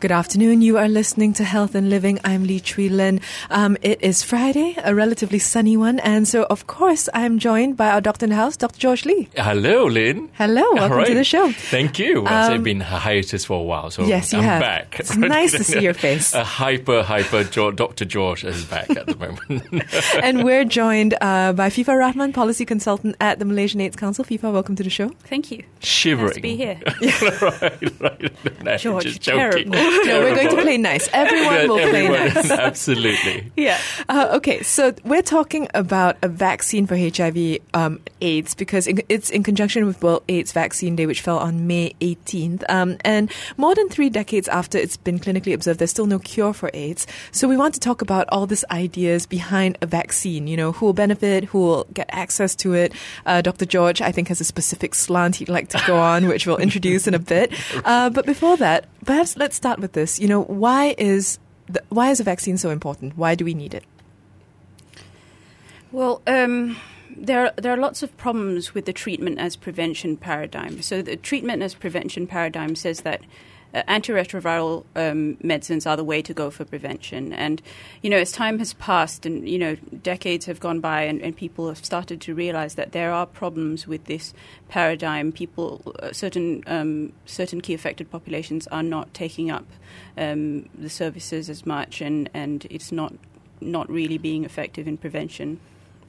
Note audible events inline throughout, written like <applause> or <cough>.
Good afternoon. You are listening to Health and Living. I'm Lee Chui Lin. Um, it is Friday, a relatively sunny one, and so of course I'm joined by our doctor in the house, Dr. George Lee. Hello, Lynn. Hello, welcome right. to the show. Thank you. Um, I've been a hiatus for a while, so yes, you I'm have. back. It's nice to see your face. <laughs> A hyper, hyper jo- Dr. George is back at the moment. <laughs> and we're joined uh, by Fifa Rahman, policy consultant at the Malaysian AIDS Council. Fifa, welcome to the show. Thank you. Shivering. Nice to be here. <laughs> right, right. No, George, just joking. terrible. <laughs> No, we're going to play nice. Everyone will play nice. Absolutely. <laughs> Yeah. Uh, okay, so we're talking about a vaccine for HIV um, AIDS because it's in conjunction with World AIDS Vaccine Day, which fell on May 18th. Um, and more than three decades after it's been clinically observed, there's still no cure for AIDS. So we want to talk about all these ideas behind a vaccine. You know, who will benefit, who will get access to it. Uh, Dr. George, I think, has a specific slant he'd like to go on, which we'll introduce in a bit. <laughs> Uh, but before that, perhaps let's start with this. You know, why is the, why is a vaccine so important? Why do we need it? Well, um, there there are lots of problems with the treatment as prevention paradigm. So the treatment as prevention paradigm says that. Uh, antiretroviral um, medicines are the way to go for prevention. And, you know, as time has passed and, you know, decades have gone by and, and people have started to realize that there are problems with this paradigm. People, uh, certain, um, certain key affected populations are not taking up um, the services as much and, and it's not, not really being effective in prevention.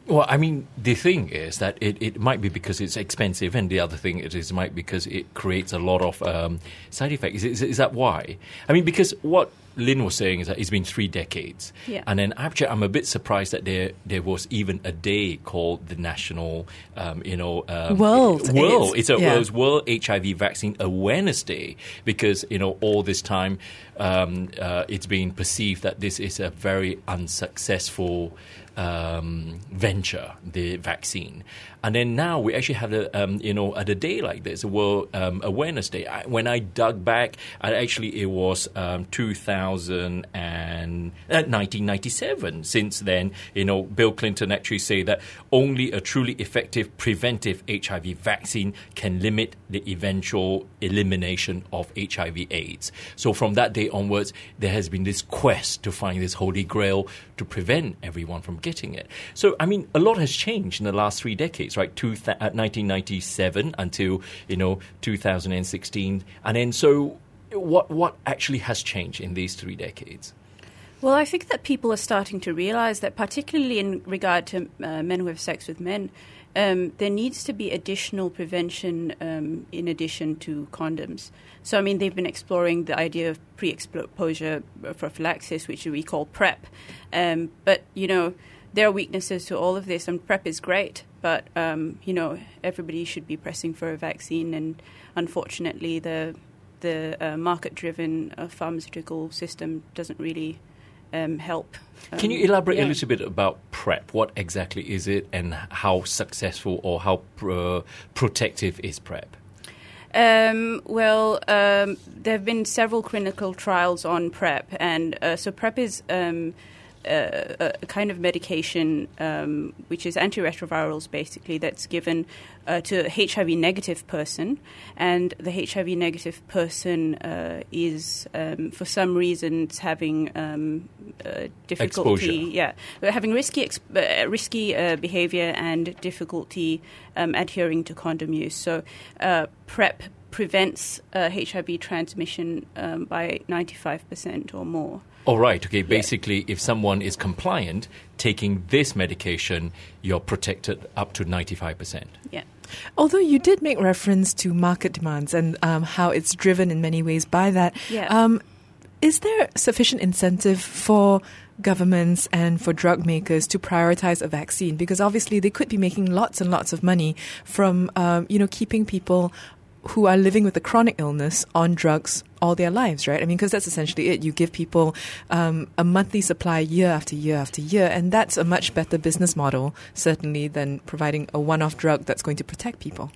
Well, I mean, the thing is that it, it might be because it's expensive, and the other thing it is might because it creates a lot of um, side effects. Is, is, is, that why? I mean, because what Lynn was saying is that it's been three decades, yeah. and then actually, I'm a bit surprised that there there was even a day called the National, um, you know, um, World World. AIDS. It's a yeah. it was World HIV Vaccine Awareness Day because you know all this time um, uh, it's been perceived that this is a very unsuccessful um, venture, the vaccine. And then now we actually have a, um, you know, at a day like this, a World um, Awareness Day. I, when I dug back, I actually it was um, 2000 and uh, 1997. Since then, you know, Bill Clinton actually say that only a truly effective preventive HIV vaccine can limit the eventual elimination of HIV/AIDS. So from that day onwards, there has been this quest to find this holy grail to prevent everyone from getting it. So I mean, a lot has changed in the last three decades, right? Two th- 1997 until you know 2016, and then so what what actually has changed in these three decades? Well, I think that people are starting to realize that, particularly in regard to uh, men who have sex with men, um, there needs to be additional prevention um, in addition to condoms. So, I mean, they've been exploring the idea of pre exposure prophylaxis, which we call PrEP. Um, but, you know, there are weaknesses to all of this, and PrEP is great, but, um, you know, everybody should be pressing for a vaccine, and unfortunately, the the uh, market-driven uh, pharmaceutical system doesn't really um, help. Um, Can you elaborate yeah. a little bit about PrEP? What exactly is it, and how successful or how pro- protective is PrEP? Um, well, um, there have been several clinical trials on PrEP, and uh, so PrEP is uh, a kind of medication um, which is antiretrovirals, basically, that's given uh, to a HIV negative person, and the HIV negative person uh, is, um, for some reasons, having um, difficulty, Exposure. yeah, having risky uh, risky behavior and difficulty um, adhering to condom use. So, uh, PrEP prevents HIV transmission um, by ninety five percent or more. All right. Okay. Basically, if someone is compliant taking this medication, you're protected up to ninety-five percent. Yeah. Although you did make reference to market demands and um, how it's driven in many ways by that, Yeah. um, is there sufficient incentive for governments and for drug makers to prioritize a vaccine? Because obviously they could be making lots and lots of money from, um, you know, keeping people who are living with a chronic illness on drugs all their lives, right? I mean, because that's essentially it. You give people um, a monthly supply year after year after year, and that's a much better business model, certainly, than providing a one off drug that's going to protect people.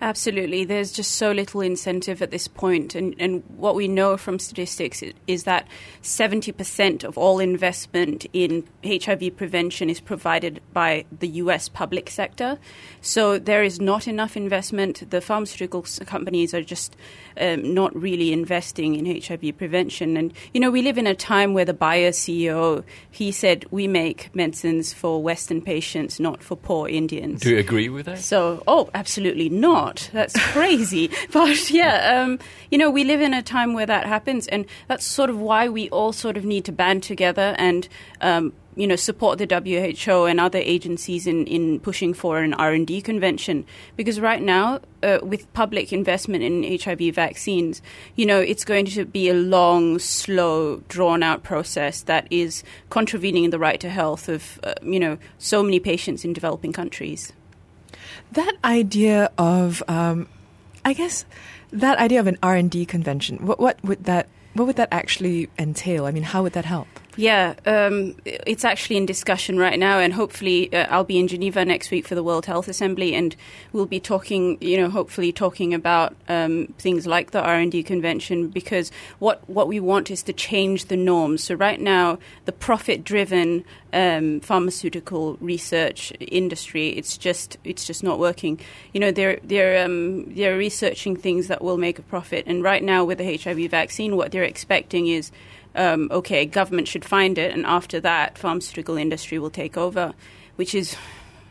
Absolutely. There's just so little incentive at this point. And, and what we know from statistics is, is that 70% of all investment in HIV prevention is provided by the US public sector. So there is not enough investment. The pharmaceutical companies are just um, not really investing in HIV prevention. And, you know, we live in a time where the Bayer CEO, he said, we make medicines for Western patients, not for poor Indians. Do you agree with that? So, oh, absolutely not. That's crazy. <laughs> but yeah, um, you know, we live in a time where that happens, and that's sort of why we all sort of need to band together and. Um, you know, support the WHO and other agencies in, in pushing for an R and D convention because right now, uh, with public investment in HIV vaccines, you know, it's going to be a long, slow, drawn out process that is contravening the right to health of uh, you know so many patients in developing countries. That idea of, um, I guess, that idea of an R and D convention. What, what would that? What would that actually entail? I mean, how would that help? Yeah, um, it's actually in discussion right now, and hopefully uh, I'll be in Geneva next week for the World Health Assembly, and we'll be talking, you know, hopefully talking about um, things like the R and D convention, because what what we want is to change the norms. So right now, the profit-driven um, pharmaceutical research industry, it's just it's just not working. You know, they're they're um, they're researching things that will make a profit, and right now with the HIV vaccine, what they're expecting is um, okay, government should find it, and after that, pharmaceutical industry will take over, which is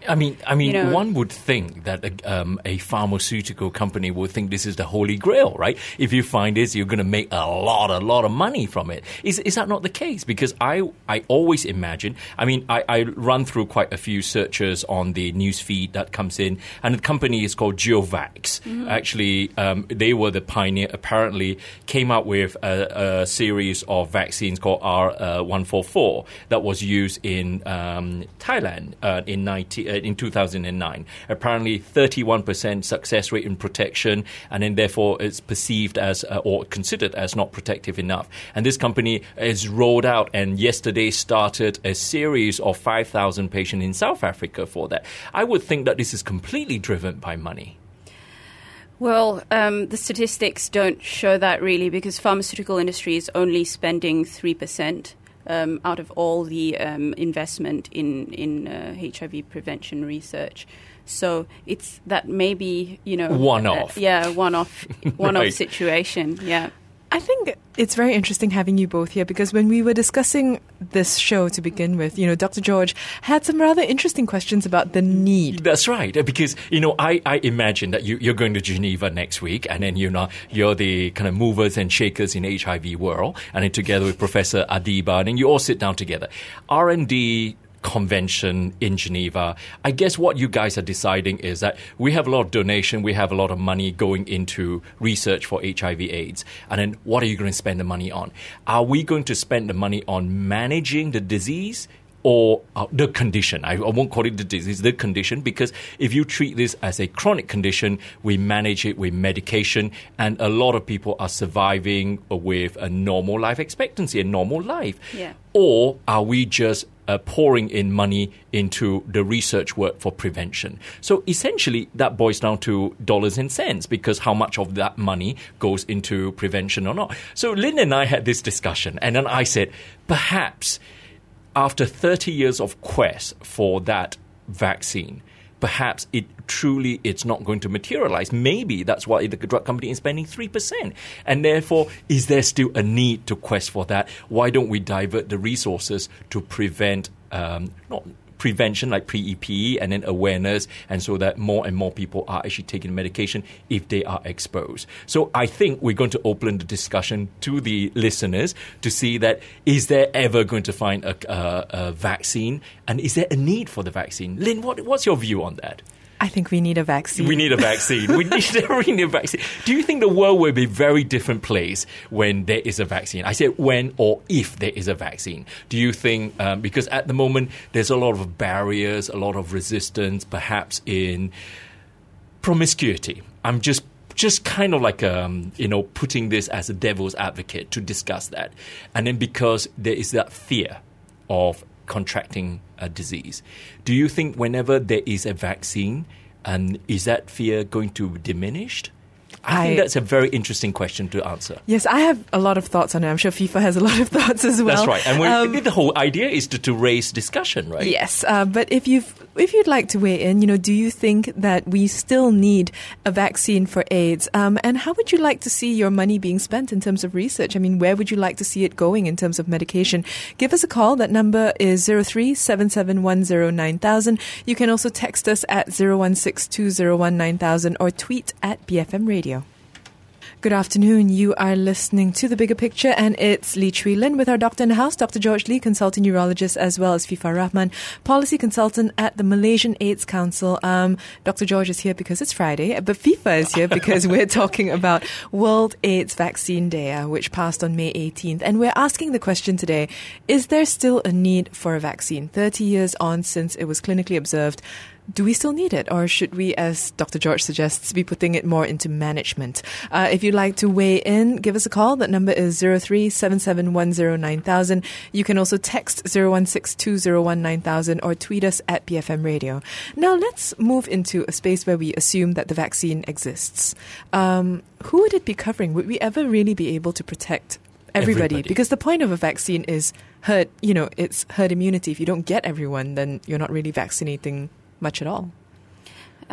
I mean, I mean, You know- one would think that a, um, a pharmaceutical company would think this is the holy grail, right? If you find this, you're going to make a lot, a lot of money from it. Is is that not the case? Because I I always imagine. I mean, I, I run through quite a few searches on the news feed that comes in, and the company is called GeoVax. Actually, um, they were the pioneer. Apparently, came out with a, a series of vaccines called R one four four that was used in um, Thailand uh, in 90, uh, in 2009. Apparently, 31% success rate in protection, and then therefore it's perceived as uh, or considered as not protective enough. And this company is rolled out, and yesterday started a series of 5,000 patients in South Africa for that. I would think that this is completely driven by money. Well, um, the statistics don't show that really because pharmaceutical industry is only spending three percent um, out of all the um, investment in in uh, HIV prevention research. So it's that maybe you know One-off. uh, yeah, one off, <laughs> one off Right. situation. Yeah. I think it's very interesting having you both here because when we were discussing this show to begin with, you know, Dr. George had some rather interesting questions about the need. That's right, uh, because you know I, I imagine that you, you're going to Geneva next week, and then you know you're the kind of movers and shakers in HIV world, and then together with Professor Adeeba, and then you all sit down together. R and D convention in Geneva. I guess what you guys are deciding is that we have a lot of donation, we have a lot of money going into research for HIV/AIDS, and then what are you going to spend the money on? Are we going to spend the money on managing the disease? or uh, the condition. I, I won't call it the disease, the condition, because if you treat this as a chronic condition, we manage it with medication, and a lot of people are surviving with a normal life expectancy, a normal life. Yeah. Or are we just uh, pouring in money into the research work for prevention? So essentially, that boils down to dollars and cents because how much of that money goes into prevention or not. So Lynn and I had this discussion, and then I said, perhaps after 30 years of quest for that vaccine, perhaps it truly it's not going to materialize. Maybe that's why the drug company is spending 3%. And therefore, is there still a need to quest for that? Why don't we divert the resources to prevent, um, not prevention like pre-EP and then awareness and so that more and more people are actually taking medication if they are exposed. So I think we're going to open the discussion to the listeners to see that is there ever going to find a, a, a vaccine and is there a need for the vaccine? Lynn, what, what's your view on that? I think we need a vaccine. We need a vaccine. we need, <laughs> we need a vaccine. Do you think the world will be a very different place when there is a vaccine? I said when or if there is a vaccine. Do you think, um, because at the moment there's a lot of barriers, a lot of resistance, perhaps in promiscuity. I'm just just kind of like um, you know putting this as a devil's advocate to discuss that, and then because there is that fear of contracting a disease, do you think whenever there is a vaccine, And is that fear going to diminish? I, think that's a very interesting question to answer. Yes, I have a lot of thoughts on it. I'm sure Fifa has a lot of <laughs> thoughts as well. That's right. And Um, the whole idea is to, to raise discussion, right? Yes, uh, but if you if you'd like to weigh in, you know, do you think that we still need a vaccine for AIDS? Um, and how would you like to see your money being spent in terms of research? I mean, where would you like to see it going in terms of medication? Give us a call. That number is zero three seven seven one zero nine thousand. You can also text us at zero one six two zero one nine thousand or tweet at BFM Radio. Good afternoon. You are listening to The Bigger Picture, and it's Lee Chui Lin with our doctor in the house, Dr. George Lee, consultant neurologist, as well as Fifa Rahman, policy consultant at the Malaysian AIDS Council. Um, Dr. George is here because it's Friday, but Fifa is here because we're <laughs> talking about World AIDS Vaccine Day, uh, which passed on May 18th. And we're asking the question today Is there still a need for a vaccine? 30 years on since it was clinically observed. Do we still need it, or should we, as Dr. George suggests, be putting it more into management? Uh, if you'd like to weigh in, give us a call. That number is zero three seven seven one zero nine thousand. You can also text zero one six two zero one nine thousand or tweet us at BFM Radio. Now let's move into a space where we assume that the vaccine exists. Um, who would it be covering? Would we ever really be able to protect everybody? Everybody. Because the point of a vaccine is herd. You know, it's herd immunity. If you don't get everyone, then you're not really vaccinating much at all.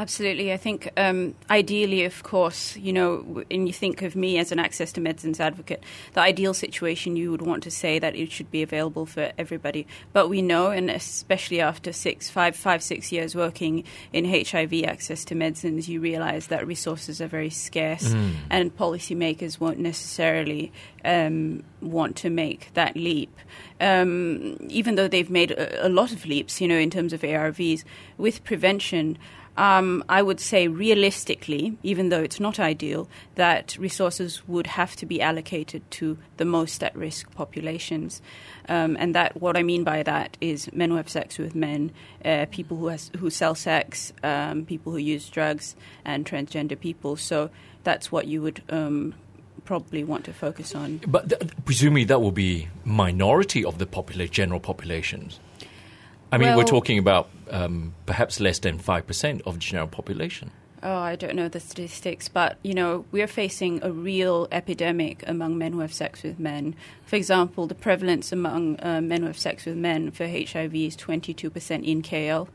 Absolutely. I think um, ideally, of course, you know, and you think of me as an access to medicines advocate, the ideal situation you would want to say that it should be available for everybody. But we know, and especially after six, five, five, six years working in HIV access to medicines, you realize that resources are very scarce, and policymakers won't necessarily um, want to make that leap. Um, even though they've made a, a lot of leaps, you know, in terms of ARVs, with prevention, um, I would say realistically, even though it's not ideal, that resources would have to be allocated to the most at risk populations. Um, and that what I mean by that is men who have sex with men, uh, people who, has, who sell sex, um, people who use drugs, and transgender people. So that's what you would um, probably want to focus on. But th- presumably that will be minority of the popula- general populations. I mean, we're talking about um, perhaps less than 5% of the general population. Oh, I don't know the statistics, but you know, we're facing a real epidemic among men who have sex with men. For example, the prevalence among uh, men who have sex with men for HIV is 22% in KL.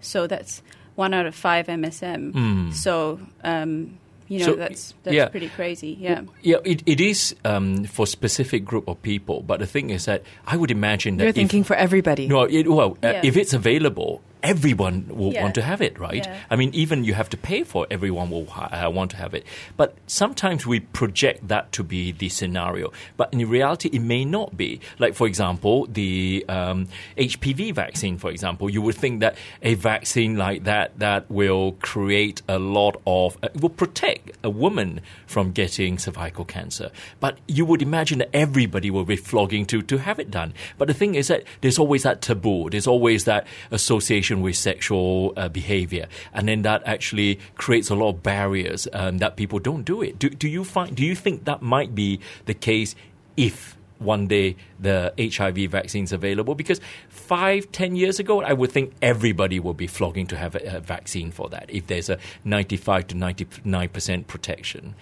So that's one out of five MSM. So, um, you know, So, that's, that's yeah. pretty crazy. Yeah. Yeah, it, it is um, for specific group of people. But the thing is that I would imagine that You're if, thinking for everybody. No, it, well, uh, if it's available, everyone will Yeah. want to have it, right? Yeah. I mean, even you have to pay for it, everyone will uh, want to have it. But sometimes we project that to be the scenario, but in reality, it may not be. Like, for example, the um, HPV vaccine, for example, you would think that a vaccine like that that will create a lot of, uh, will protect a woman from getting cervical cancer. But you would imagine that everybody will be flogging to, to have it done. But the thing is that there's always that taboo, there's always that association with sexual uh, behavior. And then that actually creates a lot of barriers um, that people don't do it. Do, do you find, do you think that might be the case if one day the HIV vaccine's available? Because five, ten years ago, I would think everybody would be flogging to have a, a vaccine for that if there's a 95 to 99% protection.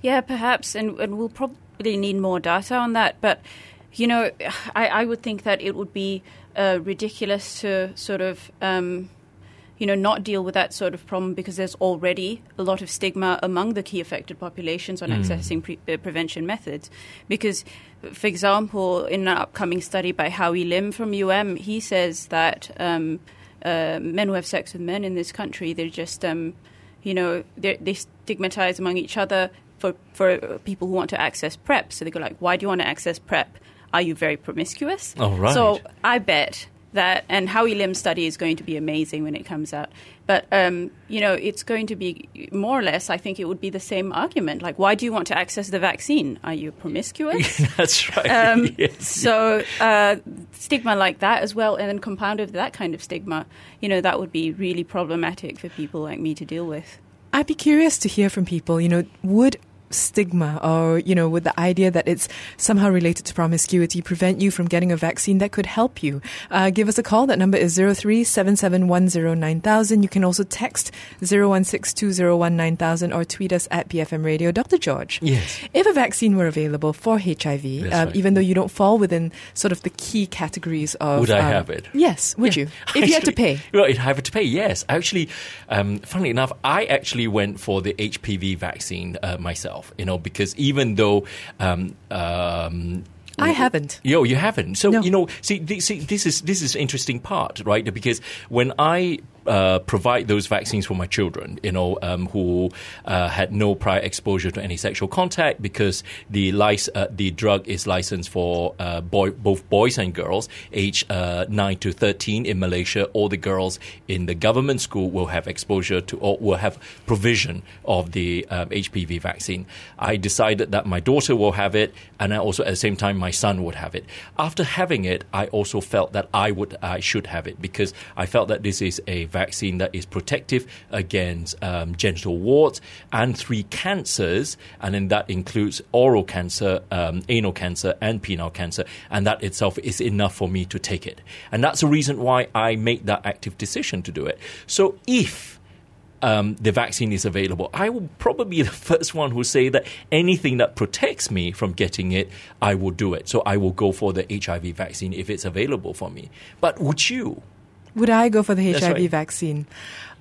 Yeah, perhaps, and, and we'll probably need more data on that. But you know, I, I would think that it would be uh, ridiculous to sort of. Um, you know, not deal with that sort of problem because there's already a lot of stigma among the key affected populations on accessing pre- uh, prevention methods. Because, for example, in an upcoming study by Howie Lim from UM, he says that um, uh, men who have sex with men in this country, they're just, um, you know, they're, they stigmatize among each other for, for people who want to access PrEP. So they go like, why do you want to access PrEP? Are you very promiscuous? Oh, right. So I bet that, and Howie Lim's study is going to be amazing when it comes out. But um, you know, it's going to be more or less. I think it would be the same argument. Like, why do you want to access the vaccine? Are you promiscuous? <laughs> That's right. Um, <laughs> yes. So uh, stigma like that as well, and then compounded with that kind of stigma, you know, that would be really problematic for people like me to deal with. I'd be curious to hear from people. You know, would stigma or, you know, with the idea that it's somehow related to promiscuity prevent you from getting a vaccine that could help you? Uh, give us a call. That number is 0377109000. You can also text 0162019000 or tweet us at BFM Radio. Dr. George. Yes. If a vaccine were available for HIV, uh, right. even though you don't fall within sort of the key categories of. Would I um, have it? Yes, would you? If you had to pay. Well, if I had to pay, yes. Actually, um, funnily enough, I actually went for the HPV vaccine uh, myself, you know, because even though. Um, um, I haven't. Yo, you haven't. So No. you know, see, see, this is this is interesting part, right? Because when I uh, provide those vaccines for my children, you know, um, who uh, had no prior exposure to any sexual contact, because the lic- uh, the drug is licensed for uh, boy, both boys and girls, age uh, nine to thirteen in Malaysia. All the girls in the government school will have exposure to, or will have provision of the um, HPV vaccine. I decided that my daughter will have it, and I also at the same time my son would have it. After having it, I also felt that I would, I should have it because I felt that this is a vaccine that is protective against um, genital warts and three cancers, and then that includes oral cancer, um, anal cancer, and penile cancer, and that itself is enough for me to take it. And that's the reason why I made that active decision to do it. So if um, the vaccine is available, I will probably be <laughs> the first one who say that anything that protects me from getting it, I will do it. So I will go for the HIV vaccine if it's available for me. But would you? Would I go for the HIV right. vaccine?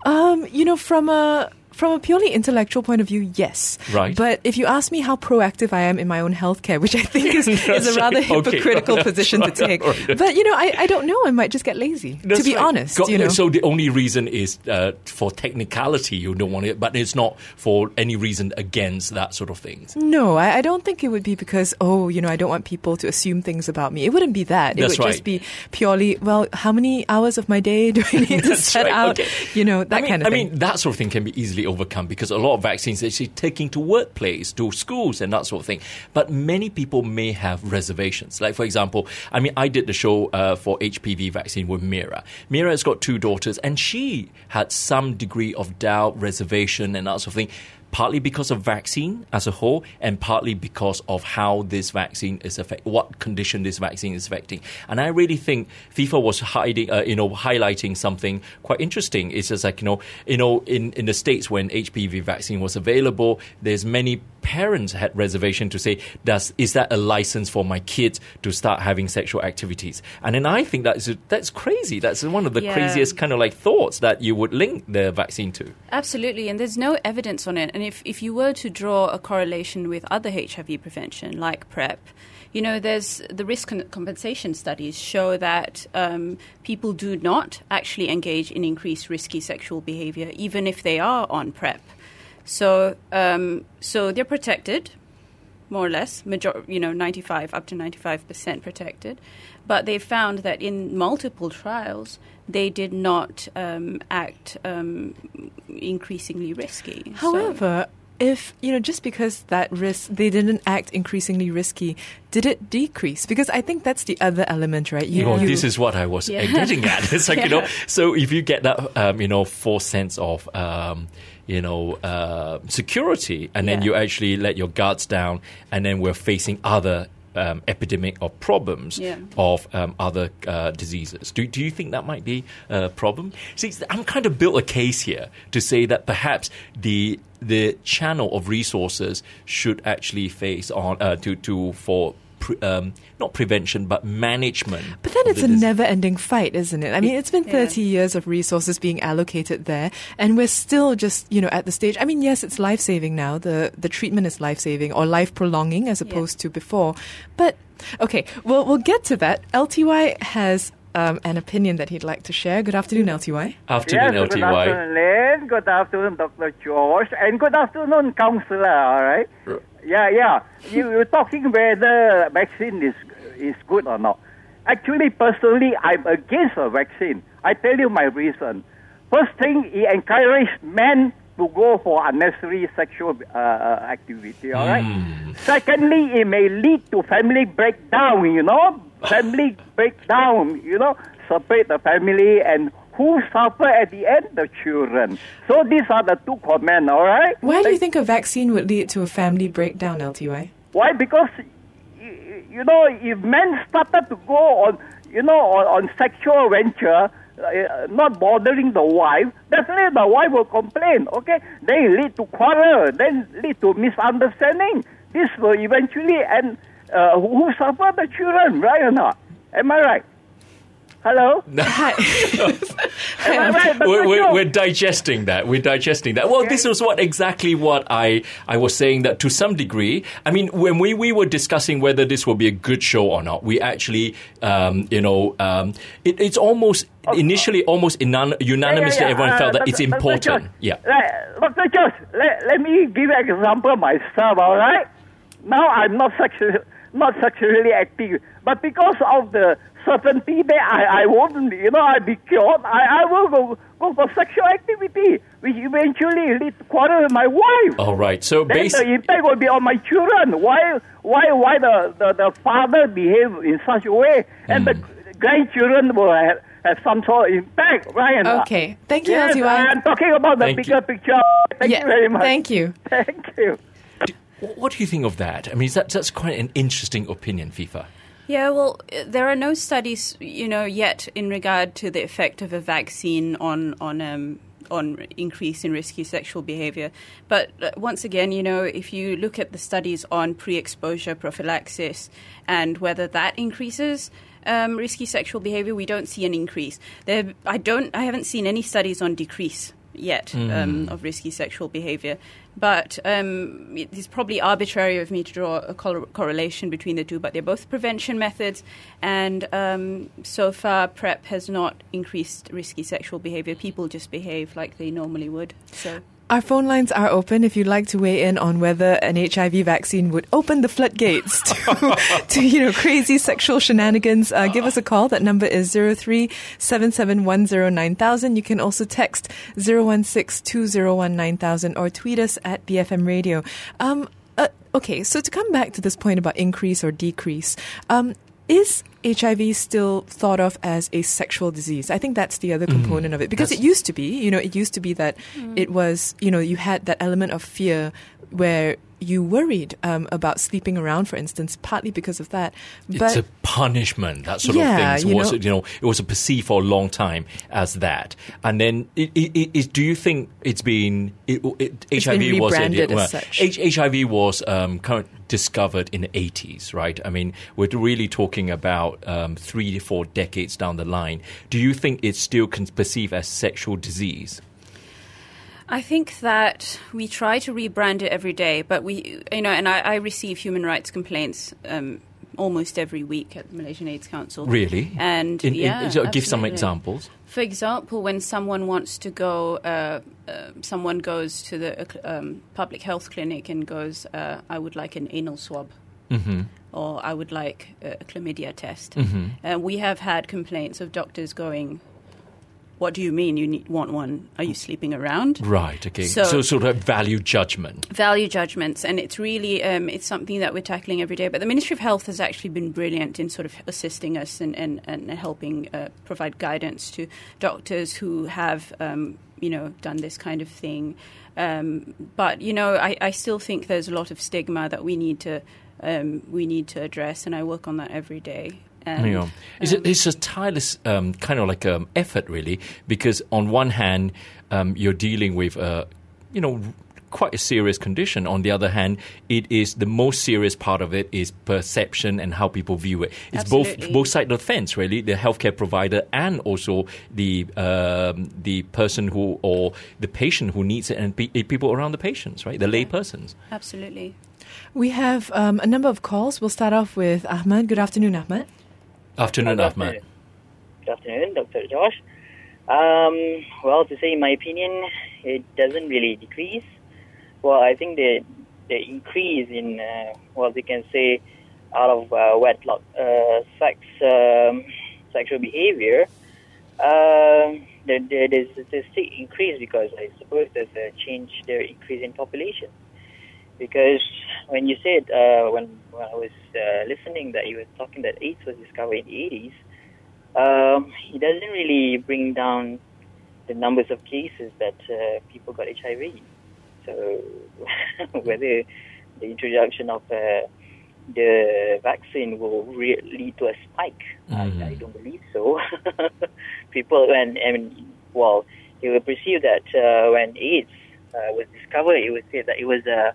Um, you know, from a from a purely intellectual point of view, yes. Right. But if you ask me how proactive I am in my own healthcare, <laughs> which I think is, <laughs> is a rather. Okay. <laughs> hypocritical That's position right. to take. Right. But you know, I, I don't know. I might just get lazy. to be honest, Got- you know. So the only reason is uh, for technicality you don't want it, but it's not for any reason against that sort of thing. No, I, I don't think it would be because, oh, you know, I don't want people to assume things about me. It wouldn't be that. It That's would just be purely, well, how many hours of my day do I need to That's set out? okay. You know, that I mean, kind of I thing. I mean, that sort of thing can be easily overcome because a lot of vaccines are actually taking to workplace, to schools, and that sort of thing. But many people may have reservations. Like, for example, I mean, I did the show uh, for HPV vaccine with Mira. Mira has got two daughters, and she had some degree of doubt, reservation, and that sort of thing. Partly because of vaccine as a whole, and partly because of how this vaccine is affect, what condition this vaccine is affecting. And I really think Fifa was hiding, uh, you know, highlighting something quite interesting. It's just like you know, you know, in, in the states when HPV vaccine was available, there's many parents had reservation to say, does is that a license for my kids to start having sexual activities? And then I think that's that's crazy. That's one of the Yeah. craziest kind of like thoughts that you would link the vaccine to. Absolutely, and there's no evidence on it. And if, if you were to draw a correlation with other HIV prevention, like PrEP, you know, there's the risk compensation studies show that um, people do not actually engage in increased risky sexual behavior, even if they are on PrEP. So, um, so they're protected, more or less, major, you know, 95 up to 95 percent protected. But they found that in multiple trials, they did not um, act um, increasingly risky. So- However, if you know, just because that risk they didn't act increasingly risky, did it decrease? Because I think that's the other element, right? You, well, you- this is what I was Yeah. getting at. <laughs> It's like you know, so if you get that, um, you know, false sense of, um, you know, uh, security, and then Yeah. you actually let your guards down, and then we're facing other. Um, epidemic of problems Yeah. of um, other uh, diseases. Do, do you think that might be a problem? See, I'm kind of built a case here to say that perhaps the the channel of resources should actually face on uh, to to for pre, um, not prevention but management. But then it's the a dis- never ending fight, isn't it? I mean, it's been Yeah. 30 years of resources being allocated there, and we're still just, you know, at the stage. I mean, yes, it's life saving now. The, the treatment is life saving or life prolonging as Yeah. opposed to before. But, okay, we'll, we'll get to that. LTY has um, an opinion that he'd like to share. Good afternoon, LTY. Afternoon, yes, good afternoon, Lynn. Good afternoon, Dr. George. And good afternoon, Counselor, all right? Yeah, yeah. You, you're talking whether vaccine is, is good or not. Actually, personally, I'm against a vaccine. I tell you my reason. First thing, it encourages men to go for unnecessary sexual uh, uh, activity, all right? Secondly, it may lead to family breakdown, you know? Family breakdown, you know? Separate the family and who suffer at the end? The children. So these are the two comments, all right? Why do you think a vaccine would lead to a family breakdown, LTY? Why? Because you know, if men started to go on, you know, on, on sexual venture, uh, not bothering the wife, definitely the wife will complain. Okay, then lead to quarrel, then lead to misunderstanding. This will eventually and uh, who suffer the children, right or not? Am I right? Hello. Hi. <laughs> Right? We're, we're, we're digesting that. We're digesting that. Well, this was what exactly what I, I was saying that to some degree. I mean, when we, we were discussing whether this will be a good show or not, we actually, um, you know, um, it, it's almost initially almost unan- unanimously Yeah, yeah, yeah. everyone Uh, felt that Dr. it's Dr. important. Josh, Yeah. Let, Dr. Josh, let, let me give an example myself, all right? Now I'm not sexually, not sexually active, but because of the certainty that I, I won't, you know, I be cured, I, I will go, go for sexual activity, which eventually lead to quarrel with my wife. All right. So Then based. the impact will be on my children. Why, why, why the, the, the father behave in such a way, and the hmm. grandchildren will have, have some sort of impact, right? Okay. Thank you, Yes, LTY. I'm talking about the Thank bigger you. picture. Thank Yeah, you very much. Thank you. Thank you. What do you think of that? I mean, that's, that's quite an interesting opinion, Fifa. Yeah, well, there are no studies, you know, yet in regard to the effect of a vaccine on on um, on increase in risky sexual behavior. But uh, once again, you know, if you look at the studies on pre-exposure prophylaxis and whether that increases. Um, risky sexual behavior, we don't see an increase. There, I don't. I haven't seen any studies on decrease yet um, of risky sexual behavior. But um, it is probably arbitrary of me to draw a cor- correlation between the two. But they're both prevention methods, and um, so far PrEP has not increased risky sexual behavior. People just behave like they normally would. So. Our phone lines are open if you'd like to weigh in on whether an HIV vaccine would open the floodgates <laughs> to, <laughs> to you know, crazy sexual shenanigans. Uh, give us a call. That number is 0377109000. You can also text 016201900 or tweet us at BFM Radio. Um, uh, okay, so to come back to this point about increase or decrease, um, is HIV still thought of as a sexual disease? I think that's the other mm. component of it. Because That's- it used to be, you know, it used to be that mm. it was, you know, you had that element of fear where you worried um, about sleeping around, for instance, partly because of that. it's a punishment, that sort Yeah, of thing. you was know- you know it was perceived for a long time as that, and then it, it, it, it- do you think it's been it, it, It's HIV been was well, such. HIV was um, discovered in the eighties, right? I mean, we're really talking about um, three to four decades down the line. Do you think it's still perceived as sexual disease? I think that we try to rebrand it every day, but we, you know, and I, I receive human rights complaints um, almost every week at the Malaysian AIDS Council. Really? And In- in- yeah, so give some examples. For example, when someone wants to go, uh, uh, someone goes to the uh, um, public health clinic and goes, uh, "I would like an anal swab." Mm-hmm. Or I would like a chlamydia test. Mhm. Uh, we have had complaints of doctors going, "What do you mean you need, want one? Are you sleeping around?" Right. Okay. So- so sort of value judgment. value judgments, and it's really um, it's something that we're tackling every day. But the Ministry of Health has actually been brilliant in sort of assisting us and and, and helping uh, provide guidance to doctors who have um, you know done this kind of thing. Um, but you know, I, I still think there's a lot of stigma that we need to um, we need to address, and I work on that every day. And, Yeah. It's, um, a, it's a tireless um, kind of like um, effort, really, because on one hand, um, you're dealing with, uh, you know, quite a serious condition. On the other hand, it is the most serious part of it is perception and how people view it. It's both Absolutely. both sides of the fence, really, the healthcare provider and also the um, the person who or the patient who needs it and pe- people around the patients, right, the lay persons. absolutely. we have um, a number of calls. We'll start off with Ahmad. Good afternoon, Ahmad. Afternoon, Good afternoon. Good afternoon, Dr. Josh. Um, well, to say in my opinion, it doesn't really decrease. Well, I think the the increase in, uh, well, you can say, out of uh, wedlock uh, sex um, sexual behavior, um, the, the, the statistic increase because I suppose there's a change, there increase in population. Because when you said uh, when when I was uh, listening that you were talking that AIDS was discovered in the 80s, um, it doesn't really bring down the numbers of cases that uh, people got HIV. So <laughs> whether the introduction of uh, the vaccine will re- lead to a spike, Mhm. I, I don't believe so. <laughs> people, when I mean, well, they will perceive that uh, when AIDS uh, was discovered, it was said that it was a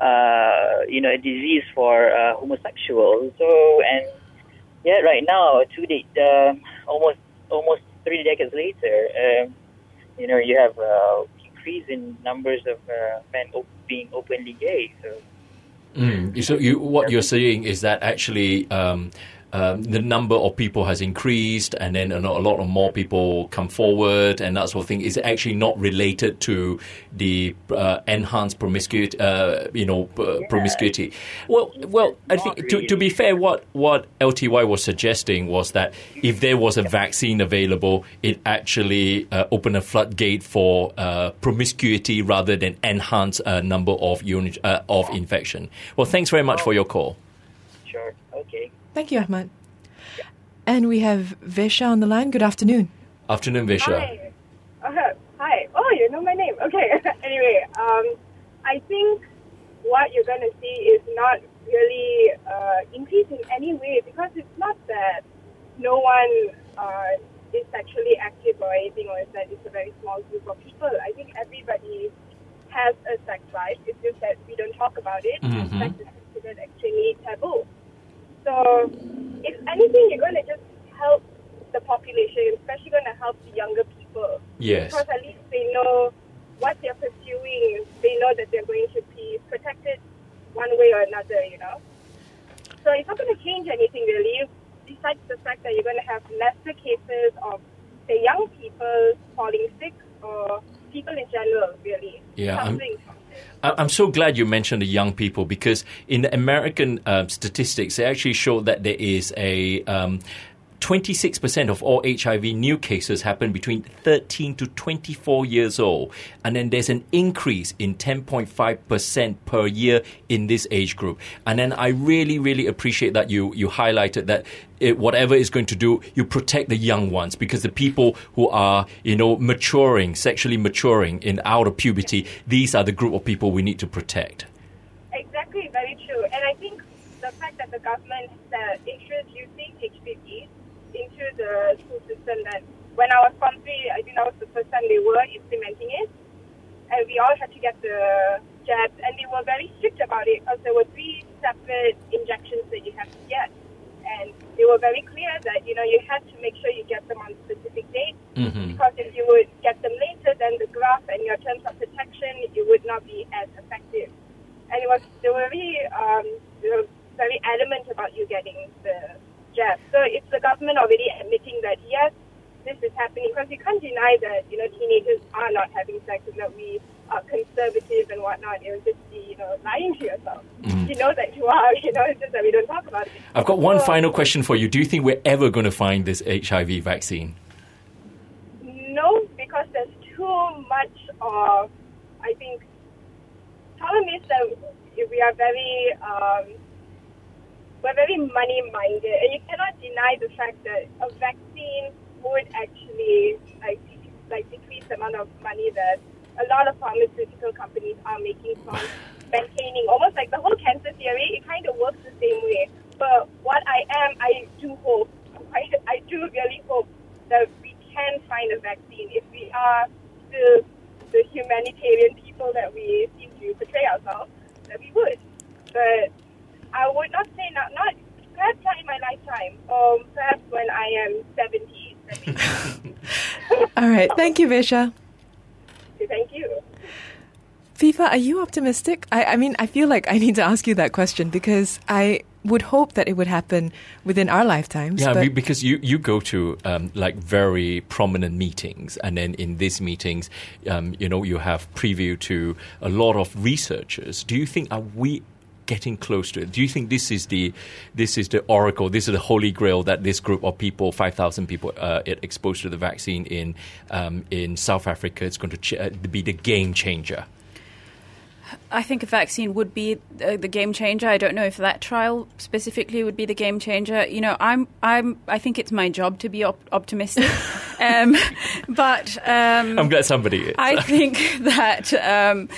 uh, you know a disease for uh, homosexuals. So and yeah, right now, to date, um almost almost three decades later, um, you know, you have uh, increase in numbers of uh, men op- being openly gay. So Mm. So you, what you're saying is that actually um, um, the number of people has increased, and then a lot, a lot of more people come forward, and that sort of thing is actually not related to the uh, enhanced promiscuity. Uh, you know, uh, promiscuity. Well, well, I think to, to be fair, what what LTY was suggesting was that if there was a vaccine available, it actually uh, opened a floodgate for uh, promiscuity rather than enhance a number of unit, uh, of infection. Well, thanks very much for your call. sure, okay. Thank you, Ahmad. And we have Visha on the line. Good afternoon. Afternoon, Visha. Hi. Uh, hi. Oh, you know my name. Okay. <laughs> anyway, um, I think what you're going to see is not really uh, increase in any way because it's not that no one uh, is sexually active or anything, or is that it's a very small group of people. I think everybody has a sex life. It's just that we don't talk about it. Mhm. Sex is considered extremely taboo. So, if anything, you're going to just help the population, especially going to help the younger people. Yes. Because at least they know what they're pursuing. They know that they're going to be protected one way or another, you know. So it's not going to change anything really, besides the fact that you're going to have lesser cases of, say, young people falling sick or people in general, really. Yeah, I'm- so glad you mentioned the young people because in the American um, statistics, they actually show that there is a um, 26% of all HIV new cases happen between 13 to 24 years old. And then there's an increase in 10.5% per year in this age group. And then I really, really appreciate that you, you highlighted that it, whatever is going to do, you protect the young ones because the people who are, you know, maturing, sexually maturing in out of puberty, these are the group of people we need to protect. Exactly, very true. And I think the fact that the government uh, introducing HPV the school system that when I was from three, I think that was the first time they were implementing it. And we all had to get the jabs, and they were very strict about it because there were three separate injections that you had to get. And they were very clear that, you know, you had to make sure you get them on specific dates Mhm. because if you would get them later, then the graph and your terms of protection, it would not be as effective. And it was they were very um, they were very adamant about you getting the jab. So the government already admitting that yes, this is happening because you can't deny that you know teenagers are not having sex and that we are conservative and whatnot. It would just be you know lying to yourself. You know that you are. You know it's just that we don't talk about it. I've got one So- final question for you. Do you think we're ever going to find this HIV vaccine? No, because there's too much of, I think, problem is that we are very, um, we're very money minded, and you cannot deny the fact that a vaccine would actually like de- like decrease the amount of money that a lot of pharmaceutical companies are making from <sighs> maintaining almost like the whole cancer theory. It kind of works the same way. But what I am, I do hope, <laughs> I, I do really hope that we can find a vaccine if we are still the humanitarian people that we seem to portray ourselves, that we would. But I would not say not, not perhaps not in my lifetime, or perhaps when I am 70. that <laughs> we- All right. Thank you, Visha. Thank you. Fifa, are you optimistic? I, I mean, I feel like I need to ask you that question because I would hope that it would happen within our lifetimes. Yeah, but because you, you go to um, like very prominent meetings, and then in these meetings, um, you know, you have preview to a lot of researchers. Do you think are we getting close to it? Do you think this is the this is the oracle, this is the holy grail that this group of people, five thousand people, uh, exposed to the vaccine in um, in South Africa, is going to ch- uh, be the game changer? I think a vaccine would be uh, the game changer. I don't know if that trial specifically would be the game changer. You know, I'm, I'm, I think it's my job to be op- optimistic, <laughs> um, but um, I'm glad somebody is. I think <laughs> that um,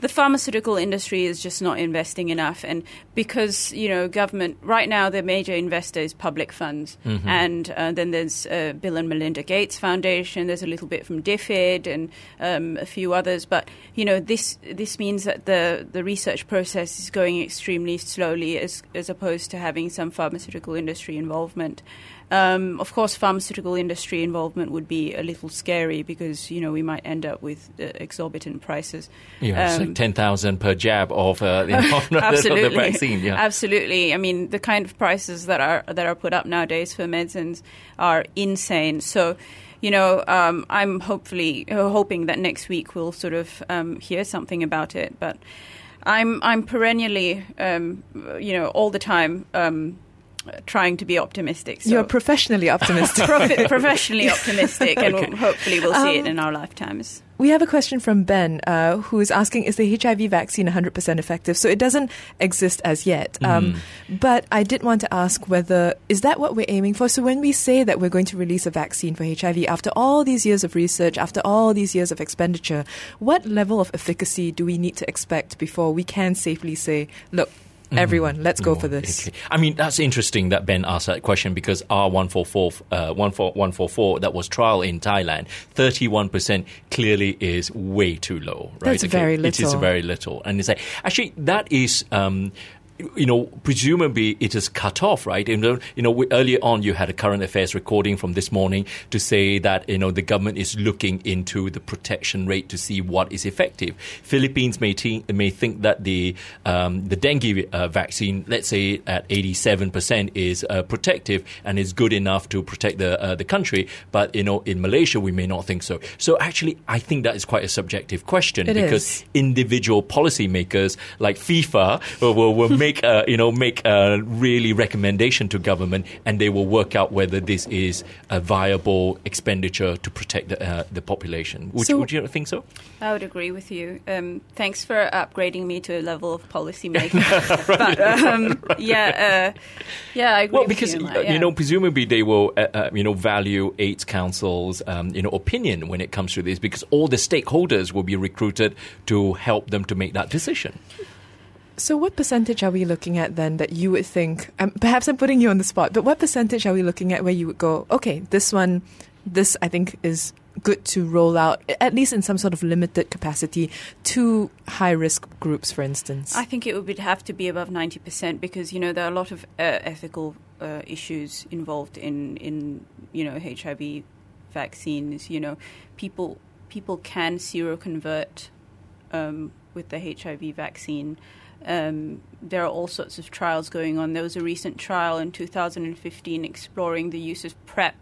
the pharmaceutical industry is just not investing enough, and because you know government right now the major investor is public funds, Mm-hmm. and uh, then there's uh, Bill and Melinda Gates Foundation. There's a little bit from DFID and um, a few others, but you know this this means that the the research process is going extremely slowly, as as opposed to having some pharmaceutical industry involvement. Um, of course, pharmaceutical industry involvement would be a little scary because you know we might end up with uh, exorbitant prices. Yeah, it's Um, like 10,000 per jab of, uh, <laughs> you know, the- absolutely, the vaccine. Yeah. absolutely. I mean, the kind of prices that are that are put up nowadays for medicines are insane. So. You know, um, I'm hopefully uh, hoping that next week we'll sort of um, hear something about it. But I'm I'm perennially, um, you know, all the time um, trying to be optimistic. So You're professionally optimistic. <laughs> profi- professionally <laughs> optimistic, and Okay. we'll, hopefully we'll see it Um, in our lifetimes. We have a question from Ben, uh, who is asking, is the HIV vaccine 100% effective? So it doesn't exist as yet. Um, but I did want to ask whether, is that what we're aiming for? So when we say that we're going to release a vaccine for HIV, after all these years of research, after all these years of expenditure, what level of efficacy do we need to expect before we can safely say, look, everyone, let's go for this? okay. I mean, that's interesting that Ben asked that question because R144, uh, 14144, that was trial in Thailand, 31% clearly is way too low, right? That's very little. It is very little. And it's like, actually, that is. Um, you know, presumably it is cut off, right? You know, you know, earlier on you had a current affairs recording from this morning to say that you know the government is looking into the protection rate to see what is effective. Philippines may te- may think that the um, the dengue uh, vaccine, let's say at eighty seven percent, is uh, protective and is good enough to protect the uh, the country, but you know in Malaysia we may not think so. So actually, I think that is quite a subjective question It because is. individual policymakers like Fifa will, will, will make a, you know make a really recommendation to government, and they will work out whether this is a viable expenditure to protect the, uh, the population. Would, So- you, would you think so? I would agree with you. Um, thanks for upgrading me to a level of policymaking. <laughs> but um, <laughs> yeah, uh, yeah, I agree. Well, with because you, uh, that, yeah. you know, presumably they will, uh, uh, you know, value AIDS Council's, um, you know, opinion when it comes to this, because all the stakeholders will be recruited to help them to make that decision. So, what percentage are we looking at then that you would think? Um, perhaps I'm putting you on the spot, but what percentage are we looking at where you would go, okay, this one, this I think is good to roll out, at least in some sort of limited capacity, to high risk groups, for instance? I think it would have to be above ninety percent because you know there are a lot of uh, ethical uh, issues involved in in you know HIV vaccines. You know, people people can seroconvert um, with the HIV vaccine. Um, there are all sorts of trials going on. There was a recent trial in 2015 exploring the use of PrEP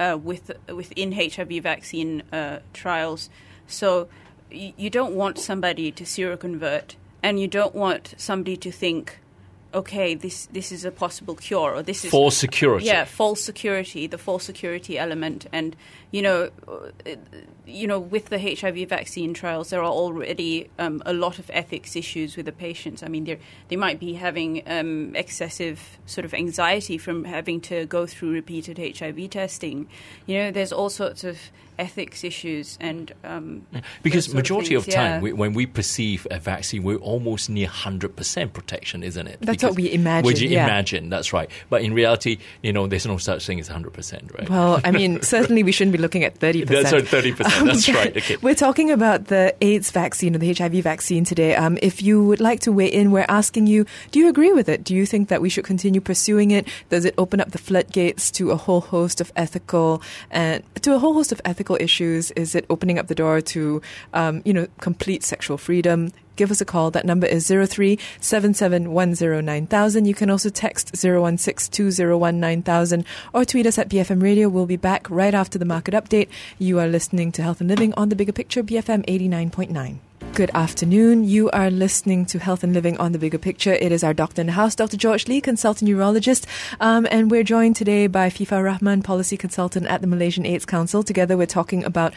uh, with within HIV vaccine uh, trials. So you don't want somebody to seroconvert, and you don't want somebody to think, okay, this this is a possible cure, or this is For security. yeah, false security, the false security element, and you know, uh, you know, with the HIV vaccine trials, there are already um, a lot of ethics issues with the patients. I mean, they they might be having um, excessive sort of anxiety from having to go through repeated HIV testing. You know, there's all sorts of ethics issues and um, Because those sort of majority of, time, yeah. we, when we perceive a vaccine, we're almost near hundred percent protection, isn't it? That's what we imagine, What you yeah. imagine, that's right. But in reality, you know, there's no such thing as hundred percent, right? well, I mean, <laughs> certainly we shouldn't be looking at 30%. <laughs> That's right, 30%, <laughs> that's Um, right, okay. We're talking about the AIDS vaccine or the HIV vaccine today. Um, if you would like to weigh in, we're asking you, do you agree with it? Do you think that we should continue pursuing it? Does it open up the floodgates to a whole host of ethical and to a whole host of ethical issues? Is it opening up the door to, um, you know, complete sexual freedom? Give us a call. That number is 03 You can also text 016 or tweet us at BFM Radio. We'll be back right after the market update. You are listening to Health and Living on the Bigger Picture, BFM 89.9. Good afternoon. You are listening to Health and Living on the Bigger Picture. It is our doctor in the house, Dr. George Lee, consultant urologist, um, and we're joined today by Fifa Rahman, policy consultant at the Malaysian AIDS Council. Together, we're talking about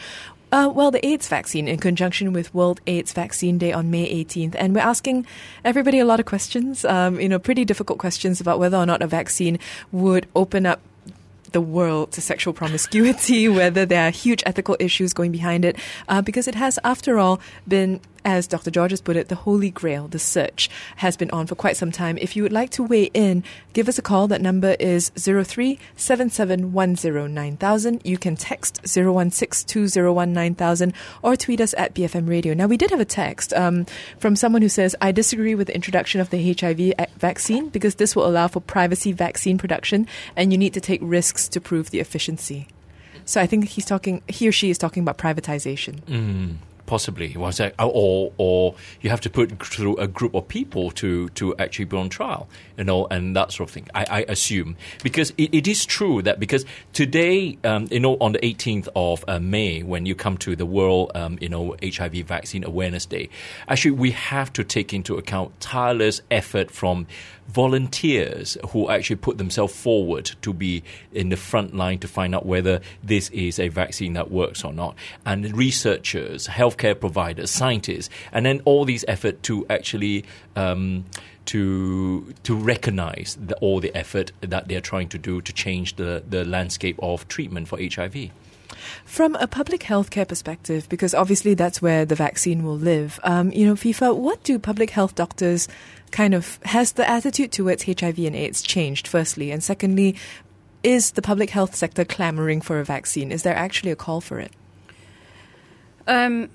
uh, well, the AIDS vaccine in conjunction with World AIDS Vaccine Day on May 18th. And we're asking everybody a lot of questions, um, you know, pretty difficult questions about whether or not a vaccine would open up the world to sexual promiscuity, <laughs> whether there are huge ethical issues going behind it, uh, because it has, after all, been as Dr. George has put it, the holy grail, the search, has been on for quite some time. If you would like to weigh in, give us a call. That number is 03 You can text 016 or tweet us at BFM Radio. Now, we did have a text um, from someone who says, I disagree with the introduction of the HIV vaccine because this will allow for privacy vaccine production and you need to take risks to prove the efficiency. So I think he's talking, he or she is talking about privatization. Mm possibly or or you have to put through a group of people to to actually be on trial, you know, and that sort of thing. I, I assume because it, it is true that because today, um, you know, on the 18th of uh, May, when you come to the World, um, you know, HIV Vaccine Awareness Day, actually we have to take into account tireless effort from volunteers who actually put themselves forward to be in the front line to find out whether this is a vaccine that works or not, and researchers, healthcare providers, scientists, and then all these effort to actually. Um, to to recognize the, all the effort that they're trying to do to change the, the landscape of treatment for HIV. From a public healthcare perspective, because obviously that's where the vaccine will live, um, you know, Fifa, what do public health doctors kind of, has the attitude towards HIV and AIDS changed, firstly? And secondly, is the public health sector clamoring for a vaccine? Is there actually a call for it? Um,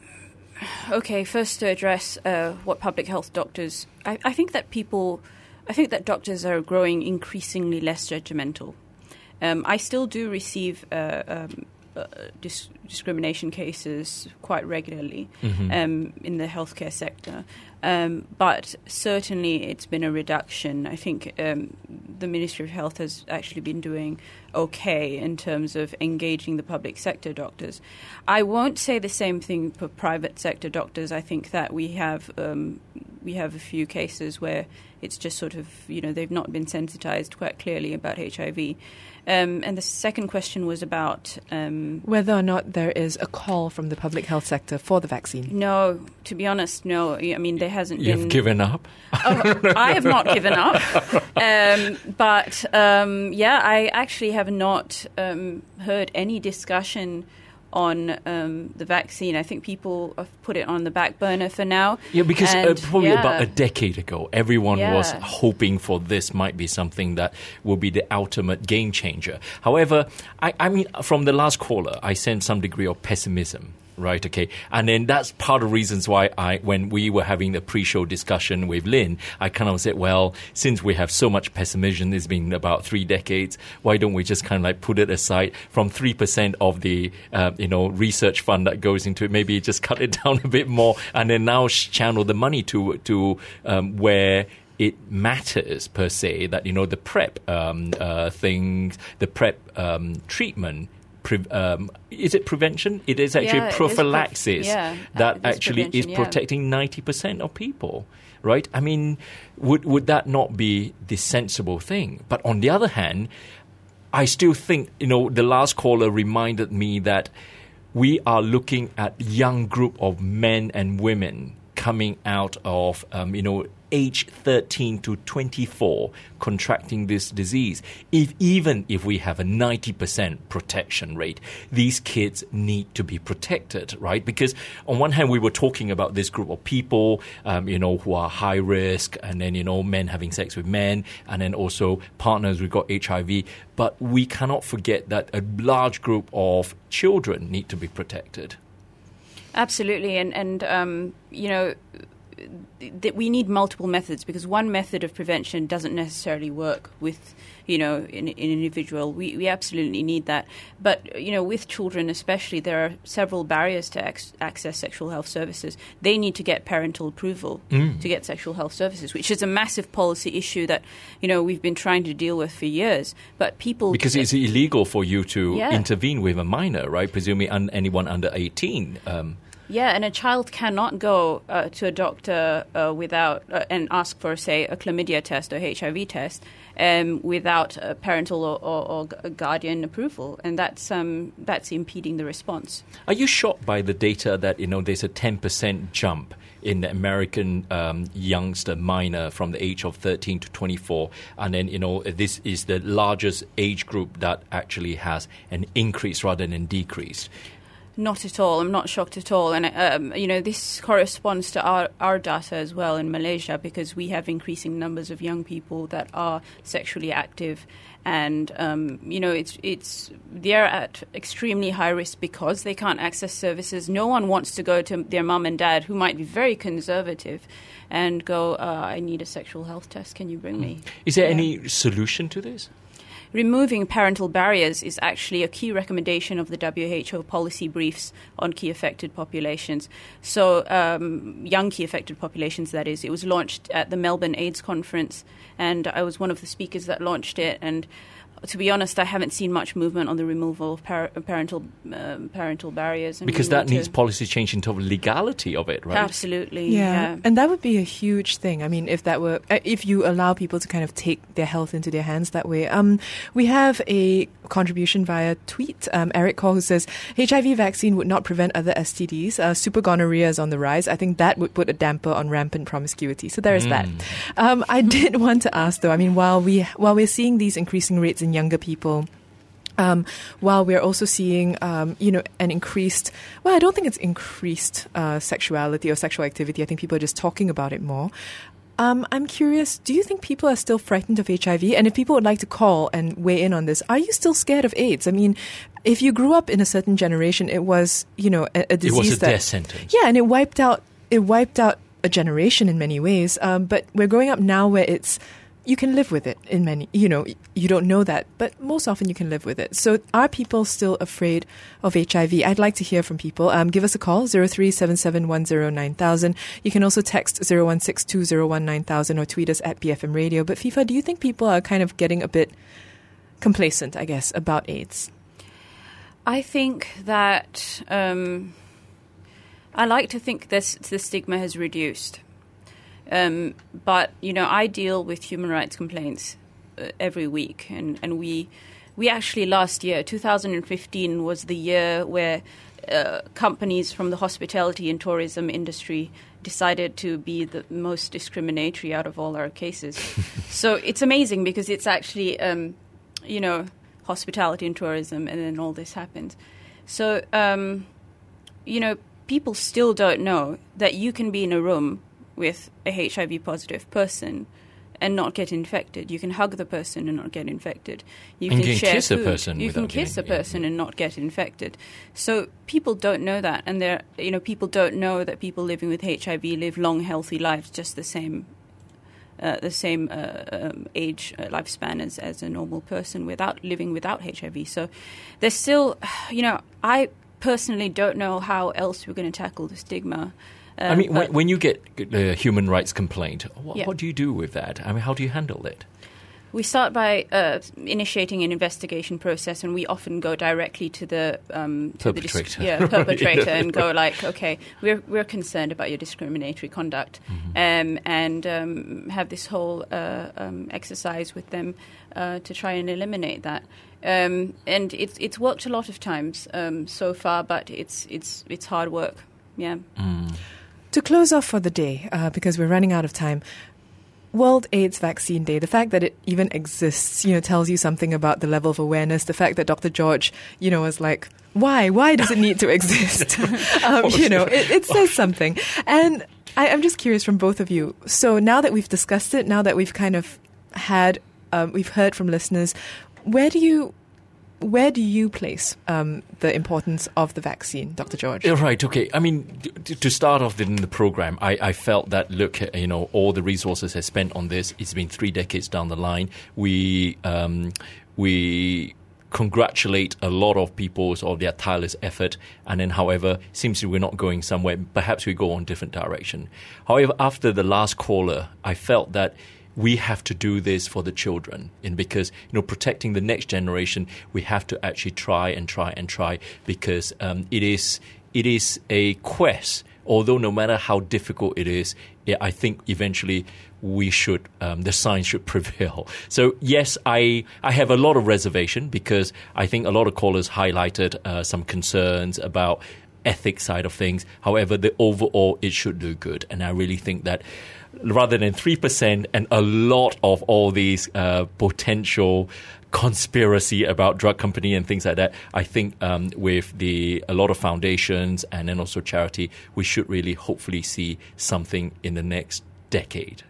okay, first to address uh, what public health doctors, I, I think that people, I think that doctors are growing increasingly less judgmental. Um, I still do receive uh, um, uh, dis- discrimination cases quite regularly mm-hmm. um, in the healthcare sector. Um, but certainly it's been a reduction. I think um, the Ministry of Health has actually been doing okay in terms of engaging the public sector doctors. I won't say the same thing for private sector doctors. I think that we have um, we have a few cases where it's just sort of you know they've not been sensitized quite clearly about HIV. Um, and the second question was about um, whether or not there is a call from the public health sector for the vaccine. No, to be honest, no. I mean, there hasn't been. You've been. given up. oh, I have not given up, um, but um, yeah, I actually have not um, heard any discussion on um, the vaccine. I think people have put it on the back burner for now. Yeah, because uh, probably yeah. about a decade ago, everyone was hoping for this might be something that will be the ultimate game changer. However, I, I mean, from the last caller, I sense some degree of pessimism. Right, okay. And then that's part of the reasons why I, when we were having the pre show discussion with Lynn, I kind of said, well, since we have so much pessimism, it's been about three decades, why don't we just kind of like put it aside from 3% of the, uh, you know, research fund that goes into it, maybe just cut it <laughs> down a bit more and then now channel the money to, to um, where it matters per se that you know the PrEP um, uh, things, the PrEP um, treatment. Pre- um, is it prevention? It is actually Yeah, it is prophylaxis yeah, that actually is protecting ninety percent of people, right? I mean, would would that not be the sensible thing? But on the other hand, I still think you know the last caller reminded me that we are looking at young group of men and women coming out of um, you know age 13 to 24 contracting this disease. If even if we have a 90% protection rate these kids need to be protected right? Because on one hand we were talking about this group of people um, you know who are high risk and then you know men having sex with men and then also partners who got HIV but we cannot forget that a large group of children need to be protected. Absolutely, and and um, you know that we need multiple methods because one method of prevention doesn't necessarily work with you know in, in an individual. We we absolutely need that, but you know with children especially, there are several barriers to ac- access sexual health services. They need to get parental approval to get sexual health services, which is a massive policy issue that you know we've been trying to deal with for years. But people because it's illegal for you to Yeah. intervene with a minor right presumably un- anyone under 18 um, Yeah, and a child cannot go uh, to a doctor uh, without uh, and ask for, say, a chlamydia test or HIV test um, without parental or, or, or guardian approval, and that's um, that's impeding the response. Are you shocked by the data that you know there's a 10% jump in the American um, youngster minor from the age of 13 to 24, and then you know this is the largest age group that actually has an increase rather than decrease. Not at all. I'm not shocked at all. And, um, you know, this corresponds to our, our data as well in Malaysia because we have increasing numbers of young people that are sexually active. And, um, you know, it's, it's, they're at extremely high risk because they can't access services. No one wants to go to their mum and dad, who might be very conservative, and go, uh, I need a sexual health test. Can you bring me? Is there Yeah. any solution to this? Removing parental barriers is actually a key recommendation of the WHO policy briefs on key affected populations. So, um, young key affected populations, that is. It was launched at the Melbourne AIDS conference, and I was one of the speakers that launched it. And to be honest, I haven't seen much movement on the removal of par- parental um, parental barriers. And we Because that needs to- policy change in terms of legality of it, right? Absolutely, Yeah. yeah. and that would be a huge thing. I mean, if that were, uh, if you allow people to kind of take their health into their hands that way. Um, we have a contribution via tweet. Um, Eric Cole who says HIV vaccine would not prevent other STDs. Uh, super gonorrhea is on the rise. I think that would put a damper on rampant promiscuity. So there is that. Um, I <laughs> did want to ask though. I mean, while we while we're seeing these increasing rates in younger people. Um, while we're also seeing, um, you know, an increased, well, I don't think it's increased uh, sexuality or sexual activity. I think people are just talking about it more. Um, I'm curious, do you think people are still frightened of HIV? And if people would like to call and weigh in on this, are you still scared of AIDS? I mean, if you grew up in a certain generation, it was, you know, a, a It disease was a that, death sentence. yeah, and it wiped out it wiped out a generation in many ways. Um, but we're growing up now where it's you can live with it in many. You know, you don't know that, but most often you can live with it. So are people still afraid of HIV? I'd like to hear from people. Um, give us a call zero three seven seven one zero nine thousand. You can also text zero one six two zero one nine thousand or tweet us at BFM Radio. But Fifa, do you think people are kind of getting a bit complacent? I guess about AIDS. I think that um, I like to think this the stigma has reduced. Um, but you know, I deal with human rights complaints uh, every week, and, and we we actually last year, 2015, was the year where uh, companies from the hospitality and tourism industry decided to be the most discriminatory out of all our cases. <laughs> so it's amazing because it's actually, um, you know, hospitality and tourism, and then all this happens. So, um, you know, people still don't know that you can be in a room with a HIV positive person and not get infected. You can hug the person and not get infected. You And can, you can share kiss a person You can kiss a getting- yeah, person and not get infected. So people don't know that, and they're you know people don't know that people living with HIV live long, healthy lives, just the same. Uh, the same uh, um, age uh, lifespan as, as a normal person without living without HIV. So there's still, <sighs> you know, I personally don't know how else we're going to tackle the stigma. I Um, mean, when, when you get a human rights complaint, what, Yeah. what do you do with that? I mean, how do you handle it? We start by uh, initiating an investigation process, and we often go directly to the um, to the dis- Perpetrator. yeah, <laughs> <laughs> perpetrator, and go like, okay, we're we're concerned about your discriminatory conduct, um, and um, have this whole uh, um, exercise with them uh, to try and eliminate that. Um, and it's it's worked a lot of times um, so far, but it's it's it's hard work. Yeah. To close off for the day, uh, because we're running out of time, World AIDS Vaccine Day, the fact that it even exists, you know, tells you something about the level of awareness. The fact that Dr. George, you know, was like, why? Why does it need to <laughs> exist? <laughs> um, you know, it, it says <laughs> something. And I, I'm just curious from both of you. So now that we've discussed it, now that we've kind of had, um, we've heard from listeners, where do you, where do you place um, the importance of the vaccine, Dr. George? Right. Okay. I mean, to start off in the program, I, I felt that look, you know, all the resources are spent on this. It's been three decades down the line. We um, we congratulate a lot of people of their tireless effort, and then, however, seems we're not going somewhere. Perhaps we go on different direction. However, after the last caller, I felt that we have to do this for the children and because you know protecting the next generation we have to actually try and try and try because um, it is it is a quest. Although no matter how difficult it is, I think eventually we should um, the science should <laughs> prevail. So yes, I I have a lot of reservation because I think a lot of callers highlighted uh, some concerns about ethics side of things. However, the overall it should do good, and I really think that rather than three percent and a lot of all these uh, potential conspiracy about drug company and things like that. I think um, with the a lot of foundations and then also charity, we should really hopefully see something in the next decade.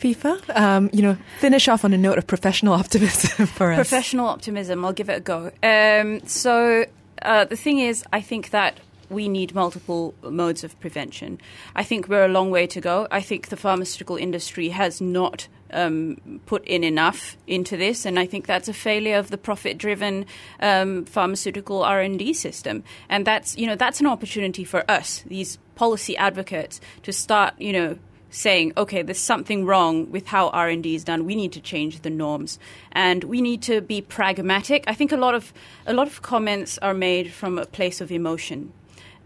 Fifa, um, you know, finish off on a note of professional optimism <laughs> for us. Professional optimism. I'll give it a go. Um, so uh, the thing is, I think that we need multiple modes of prevention. I think we're a long way to go. I think the pharmaceutical industry has not um, put in enough into this, and I think that's a failure of the profit-driven um, pharmaceutical R and D system. And that's you know that's an opportunity for us, these policy advocates, to start you know saying, okay, there's something wrong with how R&D is done. We need to change the norms, and we need to be pragmatic. I think a lot of a lot of comments are made from a place of emotion,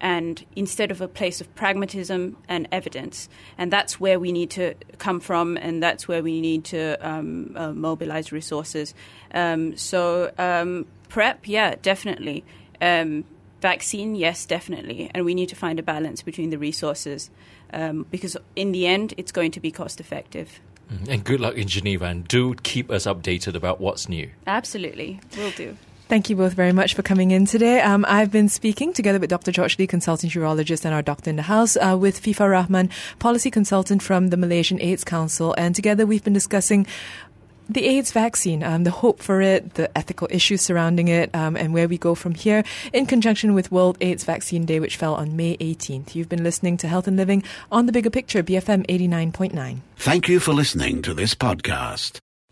and instead of a place of pragmatism and evidence, and that's where we need to come from, and that's where we need to um, uh, mobilize resources. Um, so um, PrEP, yeah, definitely. Um, vaccine, yes, definitely, and we need to find a balance between the resources um, because in the end, it's going to be cost effective. Mm-hmm. And good luck in Geneva, and do keep us updated about what's new. Absolutely, we'll do. Thank you both very much for coming in today. Um, I've been speaking together with Dr. George Lee, consultant urologist, and our doctor in the house, uh, with Fifa Rahman, policy consultant from the Malaysian AIDS Council. And together we've been discussing the AIDS vaccine, um, the hope for it, the ethical issues surrounding it, um, and where we go from here in conjunction with World AIDS Vaccine Day, which fell on May 18th. You've been listening to Health and Living on the Bigger Picture, BFM 89.9. Thank you for listening to this podcast.